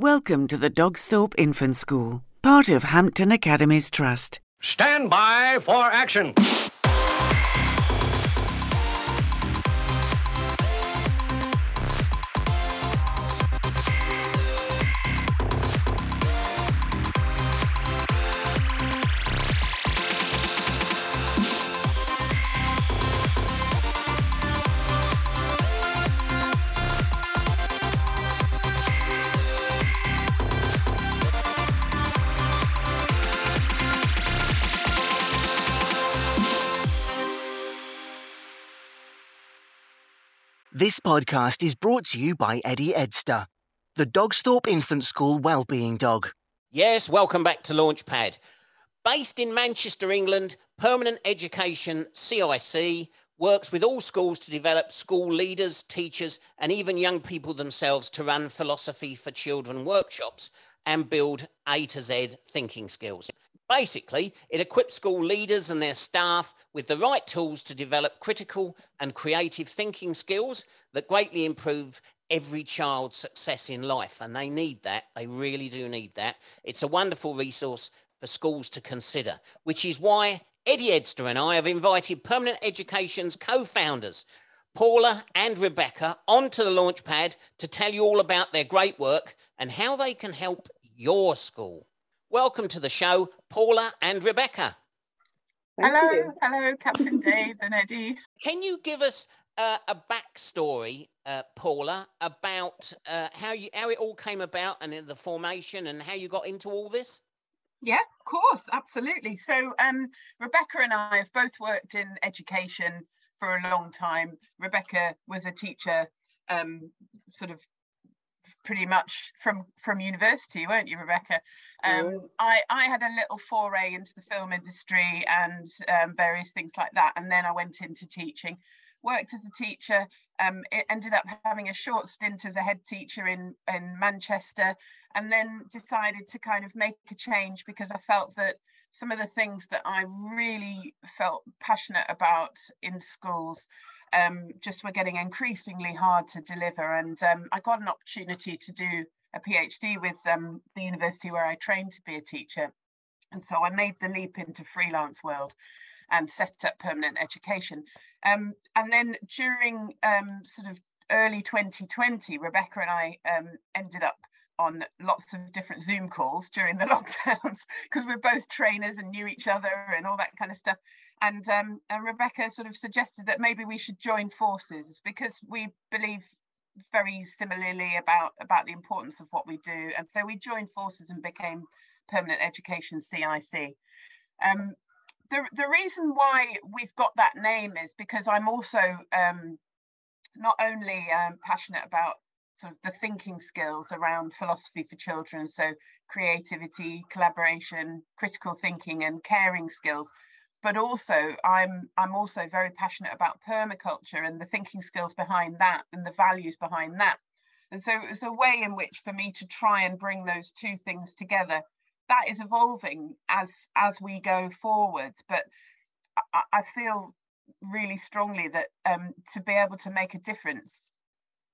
Welcome to the Dogsthorpe Infant School, part of Hampton Academies Trust. Stand by for action. This podcast is brought to you by Eddie Edster, the Dogsthorpe Infant School Wellbeing Dog. Yes, welcome back to Launchpad. Based in Manchester, England, Permanent Education CIC works with all schools to develop school leaders, teachers, and even young people themselves to run philosophy for children workshops and build A to Z thinking skills. Basically, it equips school leaders and their staff with the right tools to develop critical and creative thinking skills that greatly improve every child's success in life. And they need that. They really do need that. It's a wonderful resource for schools to consider, which is why Eddie Edster and I have invited Permanent Education's co founders, Paula and Rebecca, onto the launchpad to tell you all about their great work and how they can help your school. Welcome to the show, Paula and Rebecca. Thank hello, you. hello, Captain Dave and Eddie. Can you give us uh, a backstory, uh, Paula, about uh, how you how it all came about and the formation and how you got into all this? Yeah, of course, absolutely. So, um, Rebecca and I have both worked in education for a long time. Rebecca was a teacher, um, sort of pretty much from from university, weren't you, Rebecca? Um, Yes. I I had a little foray into the film industry and um, various things like that, and then I went into teaching. Worked as a teacher. Um, it ended up having a short stint as a head teacher in in Manchester, and then decided to kind of make a change because I felt that some of the things that I really felt passionate about in schools um, just were getting increasingly hard to deliver. And um, I got an opportunity to do a PhD with um, the university where I trained to be a teacher. And so I made the leap into freelance world and set up permanent education. Um, and then during um, sort of early 2020, Rebecca and I um, ended up on lots of different Zoom calls during the lockdowns because we're both trainers and knew each other and all that kind of stuff. And, um, Rebecca sort of suggested that maybe we should join forces because we believe very similarly about about the importance of what we do. And so we joined forces and became Permanent Education CIC. Um, the, the reason why we've got that name is because I'm also um, not only um, passionate about sort of the thinking skills around philosophy for children, so creativity, collaboration, critical thinking, and caring skills, but also I'm I'm also very passionate about permaculture and the thinking skills behind that and the values behind that. And so it's a way in which for me to try and bring those two things together. That is evolving as as we go forwards, but I, I feel really strongly that um, to be able to make a difference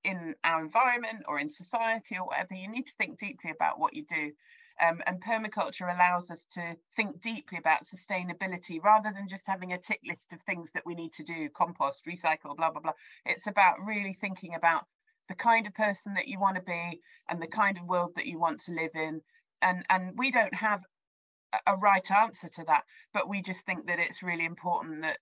in our environment or in society or whatever, you need to think deeply about what you do. Um, and permaculture allows us to think deeply about sustainability rather than just having a tick list of things that we need to do compost, recycle, blah, blah, blah. It's about really thinking about the kind of person that you want to be and the kind of world that you want to live in. And, and we don't have a- right answer to that, but we just think that it's really important that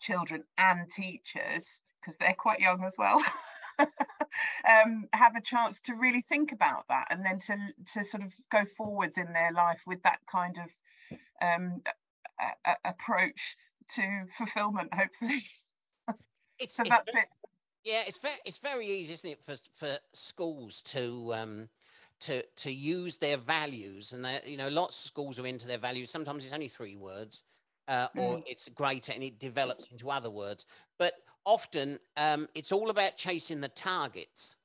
children and teachers, because they're quite young as well, um, have a chance to really think about that and then to to sort of go forwards in their life with that kind of um, a- a- approach to fulfillment, hopefully. It's, so it's that's ve- it. Yeah, it's very it's very easy, isn't it, for for schools to um to to use their values, and they, you know, lots of schools are into their values. Sometimes it's only three words, uh, or it's greater, and it develops into other words. But often, um, it's all about chasing the targets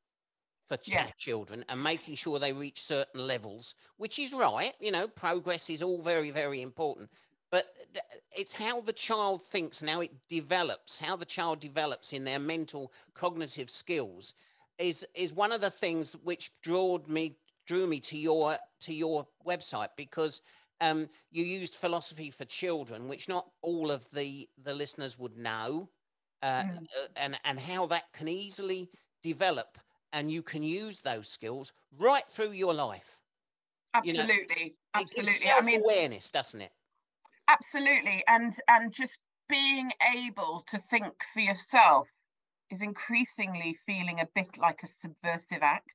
for ch- Yeah. children and making sure they reach certain levels, which is right. You know, progress is all very very important. But it's how the child thinks and how it develops, how the child develops in their mental cognitive skills is is one of the things which drawed me drew me to your to your website because um, you used philosophy for children, which not all of the the listeners would know, uh, mm. Uh, and and how that can easily develop, and you can use those skills right through your life. Absolutely, you know, absolutely. I mean, awareness, doesn't it? Absolutely, and and just being able to think for yourself is increasingly feeling a bit like a subversive act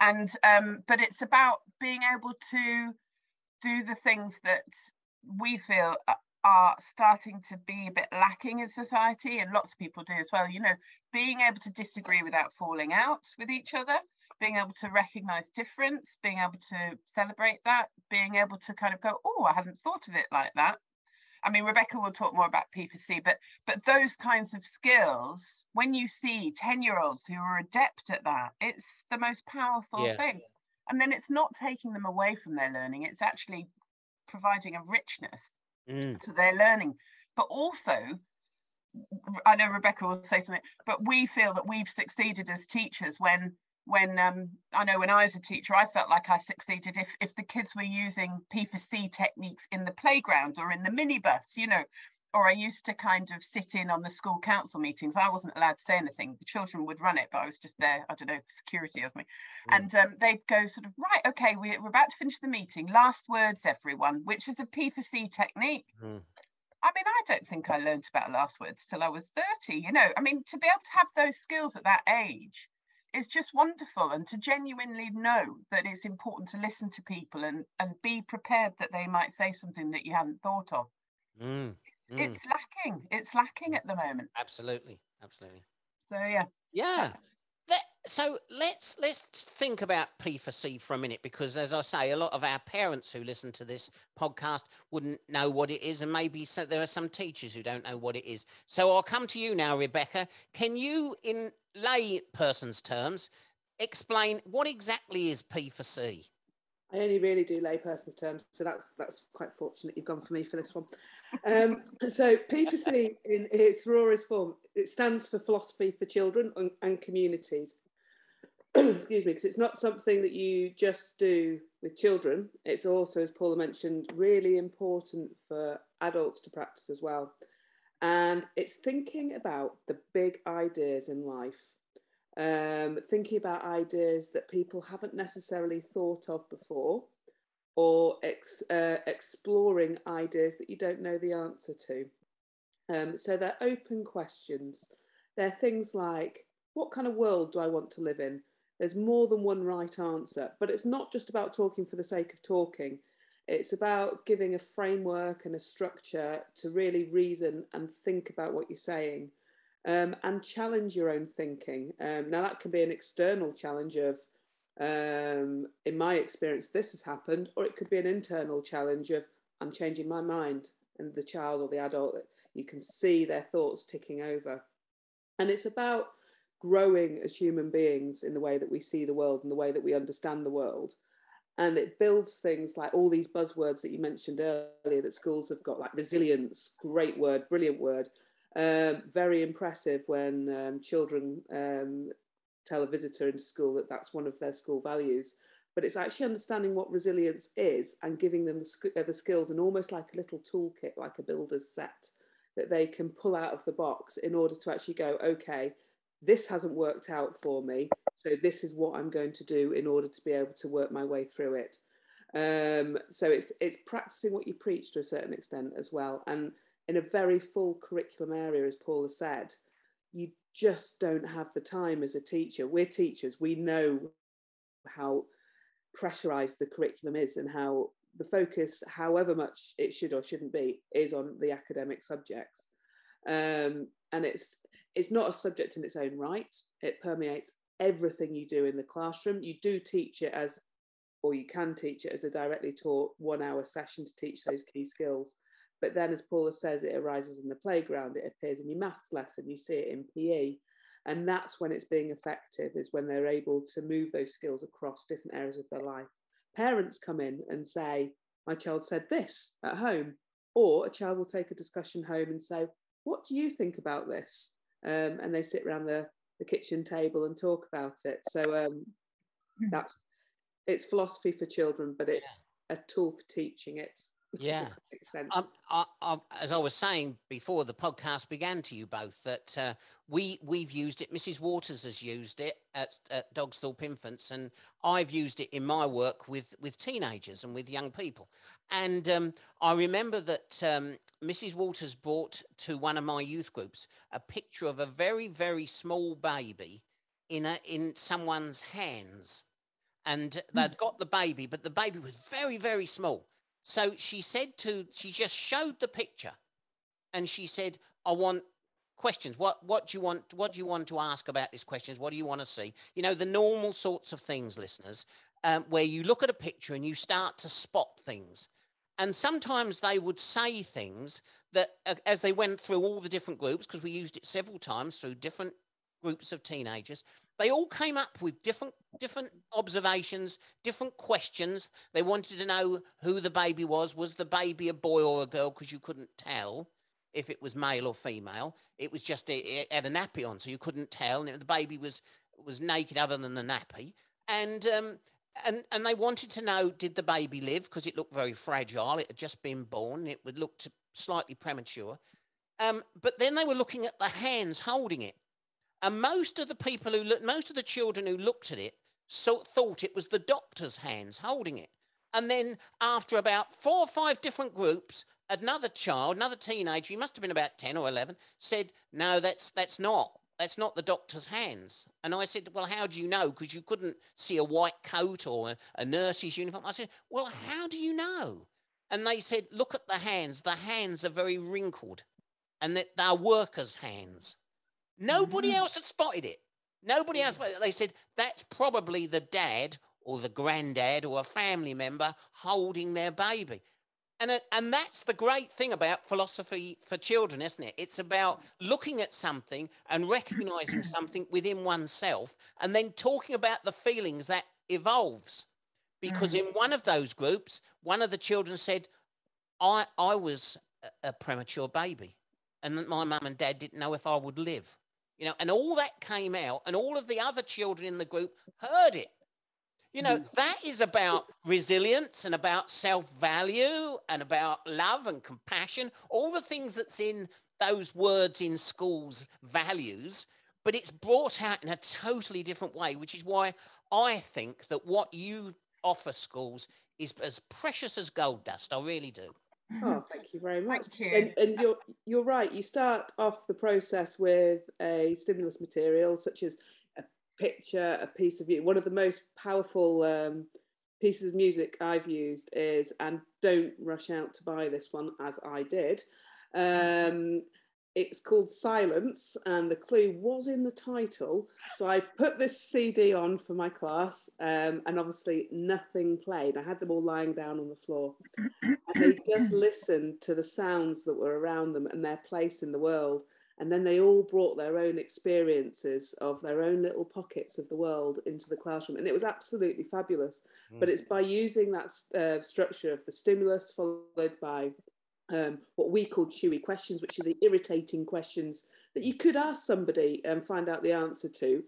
and um, but it's about being able to do the things that we feel are starting to be a bit lacking in society and lots of people do as well you know being able to disagree without falling out with each other being able to recognize difference being able to celebrate that being able to kind of go oh i hadn't thought of it like that I mean, Rebecca will talk more about P4C, but but those kinds of skills, when you see 10 year olds who are adept at that, it's the most powerful yeah. thing. And then it's not taking them away from their learning, it's actually providing a richness mm. to their learning. But also, I know Rebecca will say something, but we feel that we've succeeded as teachers when when um, I know when I was a teacher, I felt like I succeeded if if the kids were using P4C techniques in the playground or in the minibus, you know, or I used to kind of sit in on the school council meetings. I wasn't allowed to say anything. The children would run it, but I was just there, I don't know, security or something. Mm. And um, they'd go sort of, right, okay, we're, we're about to finish the meeting. Last words, everyone, which is a P4C technique. Mm. I mean, I don't think I learned about last words till I was 30, you know. I mean, to be able to have those skills at that age is just wonderful and to genuinely know that it's important to listen to people and and be prepared that they might say something that you hadn't thought of mm, mm. it's lacking it's lacking at the moment absolutely absolutely so yeah yeah that, so let's let's think about P4C for a minute because, as I say, a lot of our parents who listen to this podcast wouldn't know what it is, and maybe so, there are some teachers who don't know what it is. So I'll come to you now, Rebecca. Can you, in lay person's terms, explain what exactly is P4C? I only really do layperson's terms, so that's that's quite fortunate you've gone for me for this one. Um, so P4C in its rawest form, it stands for philosophy for children and, and communities. Excuse me, because it's not something that you just do with children. It's also, as Paula mentioned, really important for adults to practice as well. And it's thinking about the big ideas in life um, thinking about ideas that people haven't necessarily thought of before, or ex, uh, exploring ideas that you don't know the answer to. Um, so they're open questions. They're things like, what kind of world do I want to live in? There's more than one right answer, but it's not just about talking for the sake of talking. It's about giving a framework and a structure to really reason and think about what you're saying um, and challenge your own thinking. Um, now, that can be an external challenge of, um, in my experience, this has happened, or it could be an internal challenge of, I'm changing my mind, and the child or the adult, you can see their thoughts ticking over. And it's about growing as human beings in the way that we see the world and the way that we understand the world. And it builds things like all these buzzwords that you mentioned earlier that schools have got, like resilience, great word, brilliant word um, very impressive when um, children um, tell a visitor in school that that's one of their school values. But it's actually understanding what resilience is and giving them the, uh, the skills and almost like a little toolkit, like a builder's set, that they can pull out of the box in order to actually go, okay, this hasn't worked out for me. So this is what I'm going to do in order to be able to work my way through it. Um, so it's it's practicing what you preach to a certain extent as well. And in a very full curriculum area, as Paula said, you just don't have the time as a teacher. We're teachers, we know how pressurized the curriculum is and how the focus, however much it should or shouldn't be, is on the academic subjects. Um, and it's it's not a subject in its own right. It permeates everything you do in the classroom. You do teach it as, or you can teach it as a directly taught one hour session to teach those key skills. But then, as Paula says, it arises in the playground, it appears in your maths lesson, you see it in PE. And that's when it's being effective, is when they're able to move those skills across different areas of their life. Parents come in and say, My child said this at home. Or a child will take a discussion home and say, What do you think about this? Um, and they sit around the, the kitchen table and talk about it. So um, hmm. that's it's philosophy for children, but it's yeah. a tool for teaching it. Yeah. Um, I, I, as I was saying before the podcast began to you both, that uh, we we've used it. Mrs. Waters has used it at, at Dogsthorpe Infants, and I've used it in my work with with teenagers and with young people. And um, I remember that um, Mrs. Waters brought to one of my youth groups a picture of a very very small baby in a in someone's hands, and hmm. they'd got the baby, but the baby was very very small so she said to, she just showed the picture and she said, I want questions. What, what do you want, what do you want to ask about these questions? What do you want to see? You know, the normal sorts of things, listeners, um, where you look at a picture and you start to spot things. And sometimes they would say things that uh, as they went through all the different groups, because we used it several times through different groups of teenagers, they all came up with different different observations, different questions. They wanted to know who the baby was. Was the baby a boy or a girl? Because you couldn't tell if it was male or female. It was just it had a nappy on, so you couldn't tell. And the baby was was naked other than the nappy. And um, and and they wanted to know did the baby live because it looked very fragile. It had just been born. It would look slightly premature. Um, but then they were looking at the hands holding it. And most of the people who looked, most of the children who looked at it so, thought it was the doctor's hands holding it. And then after about four or five different groups, another child, another teenager, he must have been about 10 or 11, said, no, that's, that's not. That's not the doctor's hands. And I said, Well, how do you know? Because you couldn't see a white coat or a, a nurse's uniform. I said, Well, how do you know? And they said, Look at the hands. The hands are very wrinkled and that they're workers' hands. Nobody mm. else had spotted it. Nobody else. They said that's probably the dad or the granddad or a family member holding their baby. And, and that's the great thing about philosophy for children, isn't it? It's about looking at something and recognizing something within oneself and then talking about the feelings that evolves. Because in one of those groups, one of the children said, I, I was a premature baby and my mum and dad didn't know if I would live you know, and all that came out, and all of the other children in the group heard it. You know, mm. that is about resilience and about self value and about love and compassion, all the things that's in those words in schools, values, but it's brought out in a totally different way, which is why I think that what you offer schools is as precious as gold dust. I really do. Oh, thank you very much. You. And, and you're you're right. You start off the process with a stimulus material such as a picture, a piece of you. one of the most powerful um, pieces of music I've used is, and don't rush out to buy this one as I did. Um, it's called Silence, and the clue was in the title. So I put this CD on for my class, um, and obviously nothing played. I had them all lying down on the floor, and they just listened to the sounds that were around them and their place in the world. And then they all brought their own experiences of their own little pockets of the world into the classroom, and it was absolutely fabulous. Mm. But it's by using that uh, structure of the stimulus followed by um, what we call chewy questions, which are the irritating questions that you could ask somebody and find out the answer to,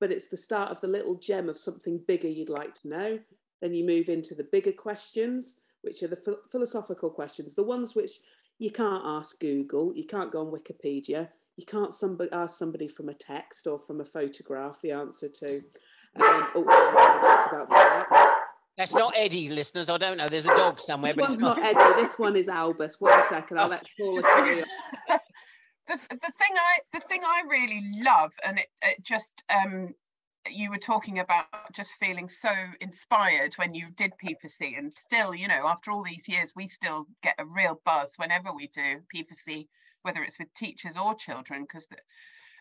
but it's the start of the little gem of something bigger you'd like to know. Then you move into the bigger questions, which are the ph- philosophical questions, the ones which you can't ask Google, you can't go on Wikipedia, you can't somebody ask somebody from a text or from a photograph the answer to. Um, oh. That's not Eddie, listeners. I don't know. There's a dog somewhere. This but one's not Eddie. This one is Albus. One second. I'll let Paula carry on. The, the thing I the thing I really love, and it, it just um, you were talking about just feeling so inspired when you did P4C, and still, you know, after all these years, we still get a real buzz whenever we do P4C, whether it's with teachers or children, because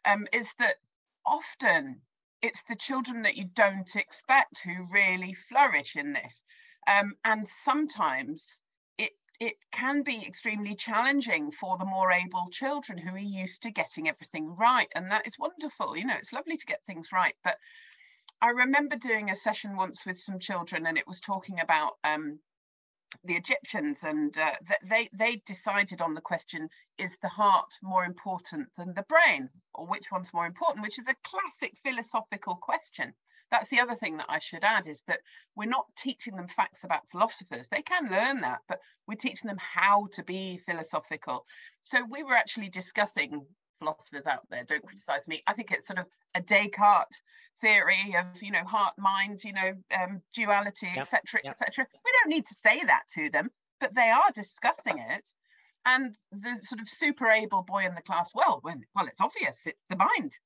um, is that often it's the children that you don't expect who really flourish in this. Um, and sometimes it it can be extremely challenging for the more able children who are used to getting everything right. And that is wonderful. You know, it's lovely to get things right. But I remember doing a session once with some children and it was talking about um, the Egyptians, and uh, they they decided on the question: Is the heart more important than the brain, or which one's more important? Which is a classic philosophical question. that's the other thing that I should add is that we're not teaching them facts about philosophers. They can learn that, but we're teaching them how to be philosophical. So we were actually discussing philosophers out there, don't criticize me. I think it's sort of a Descartes theory of, you know, heart, mind, you know, um, duality, etc., yep. etc. We don't need to say that to them, but they are discussing it. And the sort of super able boy in the class, well, when, well, it's obvious, it's the mind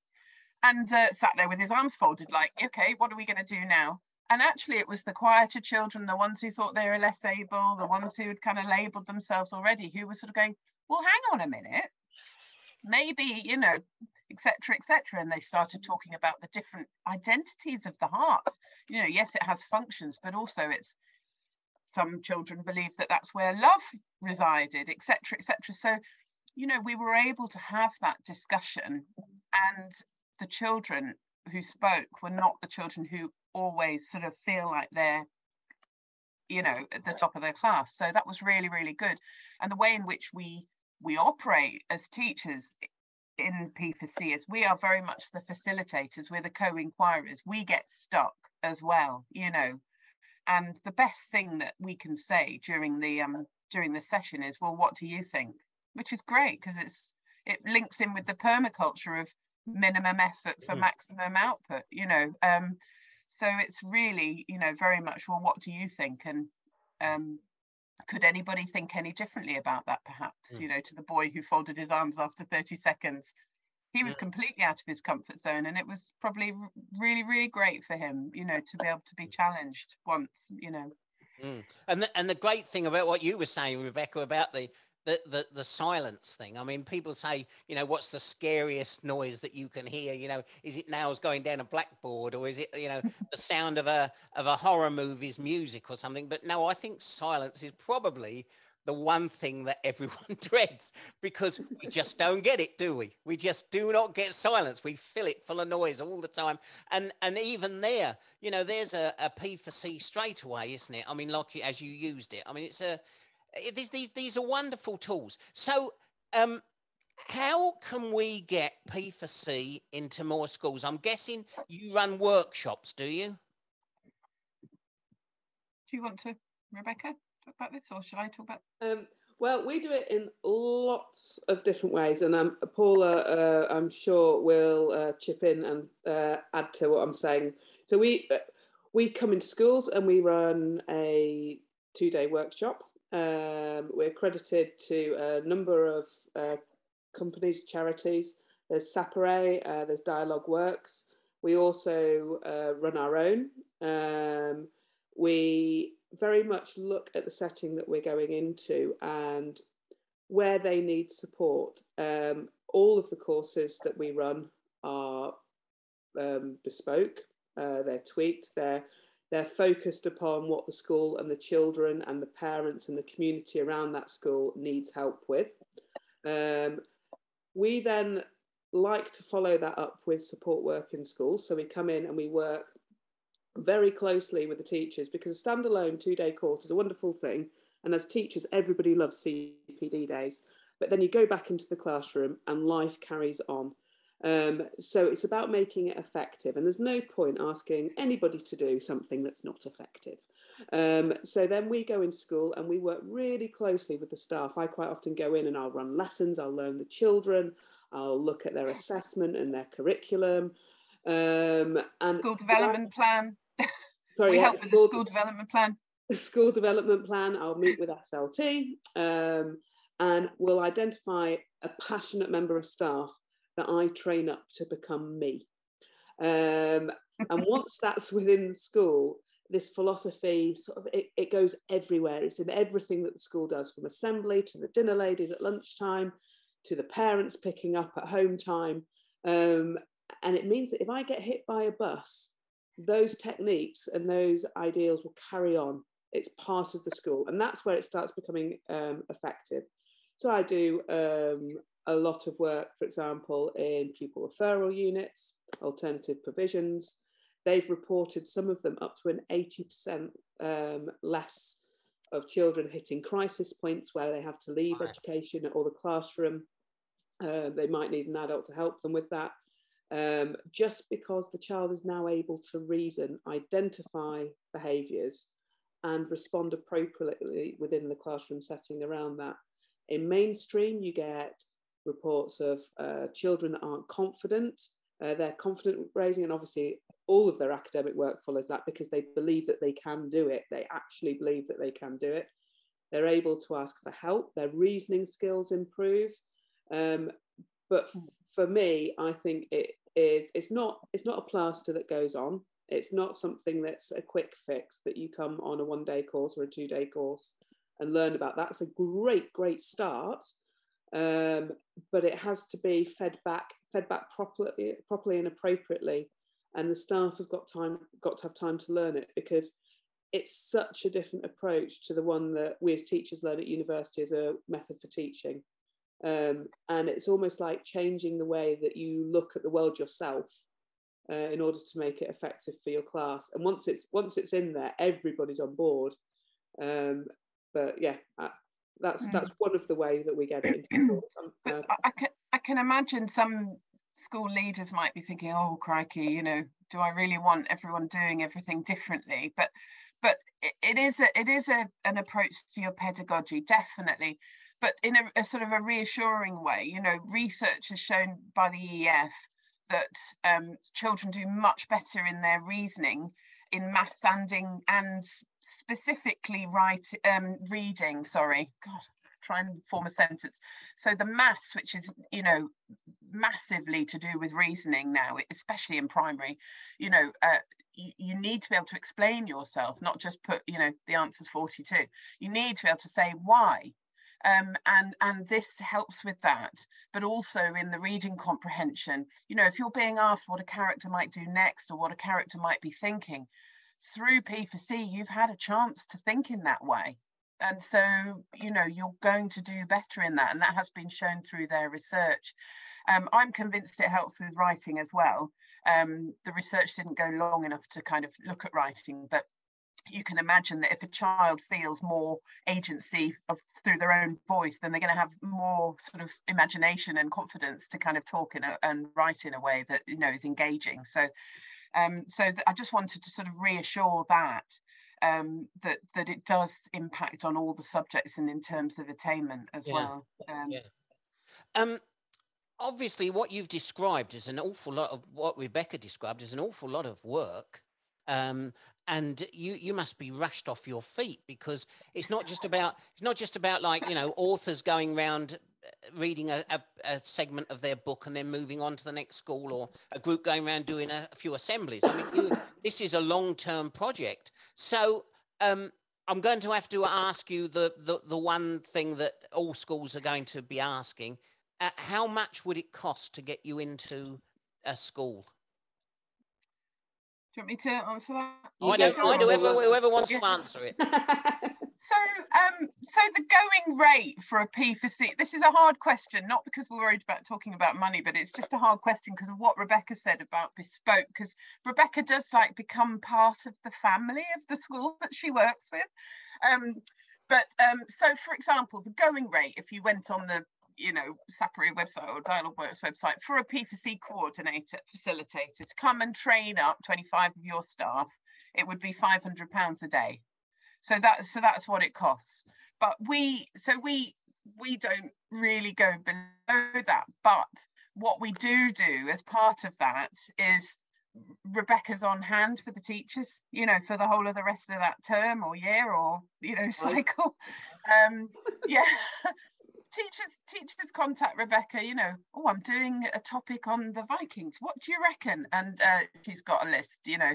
and uh, sat there with his arms folded, like, okay, what are we going to do now? And actually, it was the quieter children, the ones who thought they were less able, the ones who had kind of labeled themselves already, who were sort of going, well, hang on a minute, maybe, you know, etc., etc. And they started talking about the different identities of the heart. You know, yes, it has functions, but also it's some children believe that that's where love resided, etc., etc. So, you know, we were able to have that discussion and the children who spoke were not the children who always sort of feel like they're you know at the top of their class so that was really really good and the way in which we we operate as teachers in p4c is we are very much the facilitators we're the co-inquirers we get stuck as well you know? And the best thing that we can say during the um during the session is well what do you think? Which is great because it's it links in with the permaculture of minimum effort for mm. maximum output you know? Um so it's really you know very much well what do you think? And um could anybody think any differently about that perhaps mm. you know to the boy who folded his arms after 30 seconds he was yeah. completely out of his comfort zone and it was probably really really great for him you know to be able to be challenged once you know mm. and the, and the great thing about what you were saying rebecca about the the, the the silence thing. I mean, people say, you know, what's the scariest noise that you can hear? You know, is it nails going down a blackboard, or is it, you know, the sound of a of a horror movie's music or something? But no, I think silence is probably the one thing that everyone dreads because we just don't get it, do we? We just do not get silence. We fill it full of noise all the time. And and even there, you know, there's a, a P for C straight away, isn't it? I mean, like as you used it. I mean, it's a these, these, these are wonderful tools. So, um, how can we get P4C into more schools? I'm guessing you run workshops, do you? Do you want to, Rebecca, talk about this, or should I talk about? Um, well, we do it in lots of different ways, and um, Paula, uh, I'm sure, will uh, chip in and uh, add to what I'm saying. So we uh, we come into schools and we run a two day workshop um, we're credited to a number of uh, companies, charities. There's Sapere, uh, there's Dialogue Works. We also uh, run our own. Um, we very much look at the setting that we're going into and where they need support. Um, all of the courses that we run are um, bespoke, uh, they're tweaked, they're they're focused upon what the school and the children and the parents and the community around that school needs help with. Um, we then like to follow that up with support work in schools. So we come in and we work very closely with the teachers because a standalone two day course is a wonderful thing. And as teachers, everybody loves CPD days. But then you go back into the classroom and life carries on. Um, so it's about making it effective, and there's no point asking anybody to do something that's not effective. Um, so then we go in school and we work really closely with the staff. I quite often go in and I'll run lessons, I'll learn the children, I'll look at their assessment and their curriculum. Um, and school development plan. Sorry, we yeah, help with school, the school development plan. The school development plan. I'll meet with SLT um, and we'll identify a passionate member of staff that I train up to become me. Um, and once that's within the school, this philosophy sort of it, it goes everywhere. It's in everything that the school does, from assembly to the dinner ladies at lunchtime, to the parents picking up at home time. Um, and it means that if I get hit by a bus, those techniques and those ideals will carry on. It's part of the school, and that's where it starts becoming um, effective. So I do um, a lot of work, for example, in pupil referral units, alternative provisions. They've reported some of them up to an 80% um, less of children hitting crisis points where they have to leave right. education or the classroom. Uh, they might need an adult to help them with that. Um, just because the child is now able to reason, identify behaviours, and respond appropriately within the classroom setting around that. In mainstream, you get reports of uh, children that aren't confident. Uh, they're confident raising, and obviously, all of their academic work follows that because they believe that they can do it. They actually believe that they can do it. They're able to ask for help. Their reasoning skills improve. Um, but for me, I think it is. It's not. It's not a plaster that goes on. It's not something that's a quick fix that you come on a one day course or a two day course and learn about. That's a great, great start. Um, but it has to be fed back, fed back properly, properly and appropriately. And the staff have got time, got to have time to learn it because it's such a different approach to the one that we as teachers learn at university as a method for teaching. Um, and it's almost like changing the way that you look at the world yourself uh, in order to make it effective for your class. And once it's once it's in there, everybody's on board. Um, but yeah, that's mm. that's one of the ways that we get it. Into uh, I can I can imagine some school leaders might be thinking, oh crikey, you know, do I really want everyone doing everything differently? But but it, it is a, it is a, an approach to your pedagogy, definitely. But in a, a sort of a reassuring way, you know, research has shown by the EEF that um, children do much better in their reasoning in maths and in, and specifically write um, reading sorry god try and form a sentence. So the maths which is you know massively to do with reasoning now especially in primary you know uh, you, you need to be able to explain yourself not just put you know the answer's 42 you need to be able to say why um, and and this helps with that but also in the reading comprehension. You know if you're being asked what a character might do next or what a character might be thinking through p4c you've had a chance to think in that way. And so you know you're going to do better in that and that has been shown through their research. Um, i'm convinced it helps with writing as well. Um, the research didn't go long enough to kind of look at writing but you can imagine that if a child feels more agency of through their own voice then they're going to have more sort of imagination and confidence to kind of talk in a, and write in a way that you know is engaging. So um, so i just wanted to sort of reassure that um, that that it does impact on all the subjects and in terms of attainment as yeah. well um, yeah. um obviously what you've described is an awful lot of what rebecca described is an awful lot of work um, and you you must be rushed off your feet because it's not just about it's not just about like you know authors going around uh, reading a, a, a, segment of their book and then moving on to the next school or a group going around doing a, a few assemblies i mean you, this is a long-term project so um, i'm going to have to ask you the, the the one thing that all schools are going to be asking uh, how much would it cost to get you into a school Do you want me to answer that? I do. I do. Whoever, whoever wants to answer it. so, um, so the going rate for a P for C. This is a hard question, not because we're worried about talking about money, but it's just a hard question because of what Rebecca said about bespoke. Because Rebecca does like become part of the family of the school that she works with. Um, but um, so, for example, the going rate, if you went on the you know, Sapere website or Dialogue Works website for a P4C coordinator, facilitator to come and train up 25 of your staff, it would be 500 pounds a day. So that so that's what it costs. But we so we we don't really go below that. But what we do do as part of that is Rebecca's on hand for the teachers, you know, for the whole of the rest of that term or year or you know cycle. Um, yeah, teachers teachers contact Rebecca, you know, oh, I'm doing a topic on the Vikings. What do you reckon? And uh, she's got a list, you know.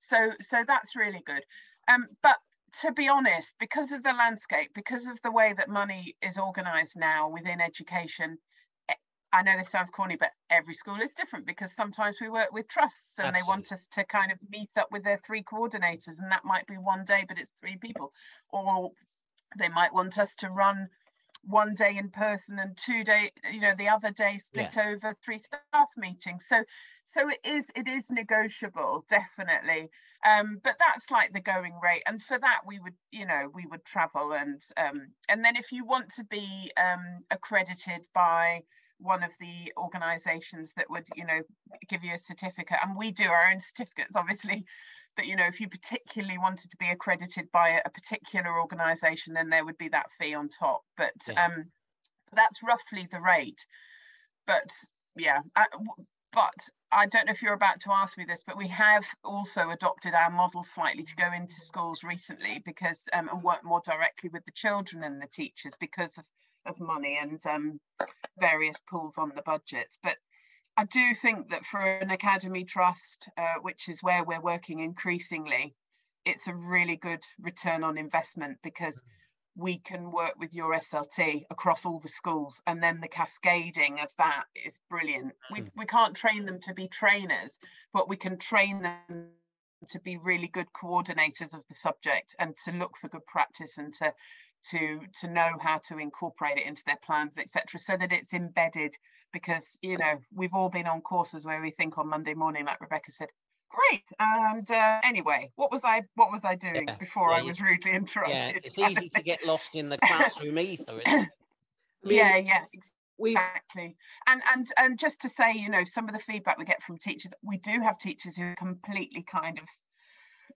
So so that's really good. Um, but to be honest, because of the landscape, because of the way that money is organised now within education, I know this sounds corny, but every school is different because sometimes we work with trusts and Absolutely. they want us to kind of meet up with their three coordinators, and that might be one day, but it's three people. Or they might want us to run one day in person and two day you know the other day split yeah. over three staff meetings so so it is it is negotiable definitely um but that's like the going rate and for that we would you know we would travel and um and then if you want to be um accredited by one of the organisations that would, you know, give you a certificate. And we do our own certificates, obviously. But you know, if you particularly wanted to be accredited by a particular organisation, then there would be that fee on top. But yeah. um, that's roughly the rate. But yeah, I, but I don't know if you're about to ask me this, but we have also adopted our model slightly to go into schools recently because um, and work more directly with the children and the teachers because of, of money and um, various pools on the budgets. But I do think that for an academy trust, uh, which is where we're working increasingly, it's a really good return on investment because we can work with your SLT across all the schools and then the cascading of that is brilliant. We, hmm. we can't train them to be trainers, but we can train them to be really good coordinators of the subject and to look for good practice and to to to know how to incorporate it into their plans etc so that it's embedded because you know we've all been on courses where we think on monday morning like rebecca said great. And uh, anyway what was i what was i doing yeah. before yeah, i was rudely interrupted? yeah, it's easy to get lost in the classroom ether isn't it? Yeah yeah exactly. And and and just to say you know some of the feedback we get from teachers we do have teachers who are completely kind of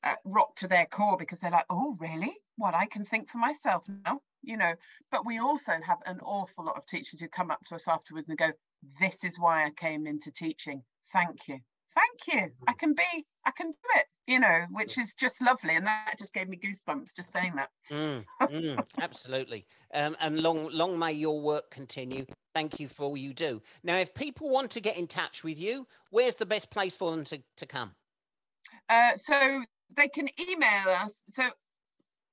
uh, rock to their core because they're like oh really? What I can think for myself now, you know. But we also have an awful lot of teachers who come up to us afterwards and go, This is why I came into teaching. Thank you. Thank you. I can be, I can do it, you know, which is just lovely. And that just gave me goosebumps just saying that. Mm, mm, absolutely. Um, and long, long may your work continue. Thank you for all you do. Now, if people want to get in touch with you, where's the best place for them to, to come? Uh, so they can email us. So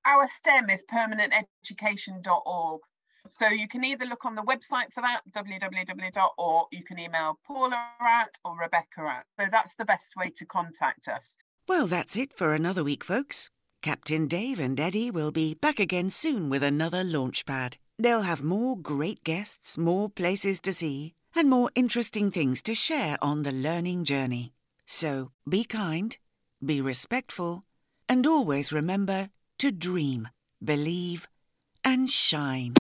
our STEM is permanenteducation.org. So you can either look on the website for that, www. or you can email Paula at or Rebecca at. So that's the best way to contact us. Well, that's it for another week, folks. Captain Dave and Eddie will be back again soon with another launchpad. They'll have more great guests, more places to see, and more interesting things to share on the learning journey. So be kind, be respectful, and always remember to dream, believe, and shine.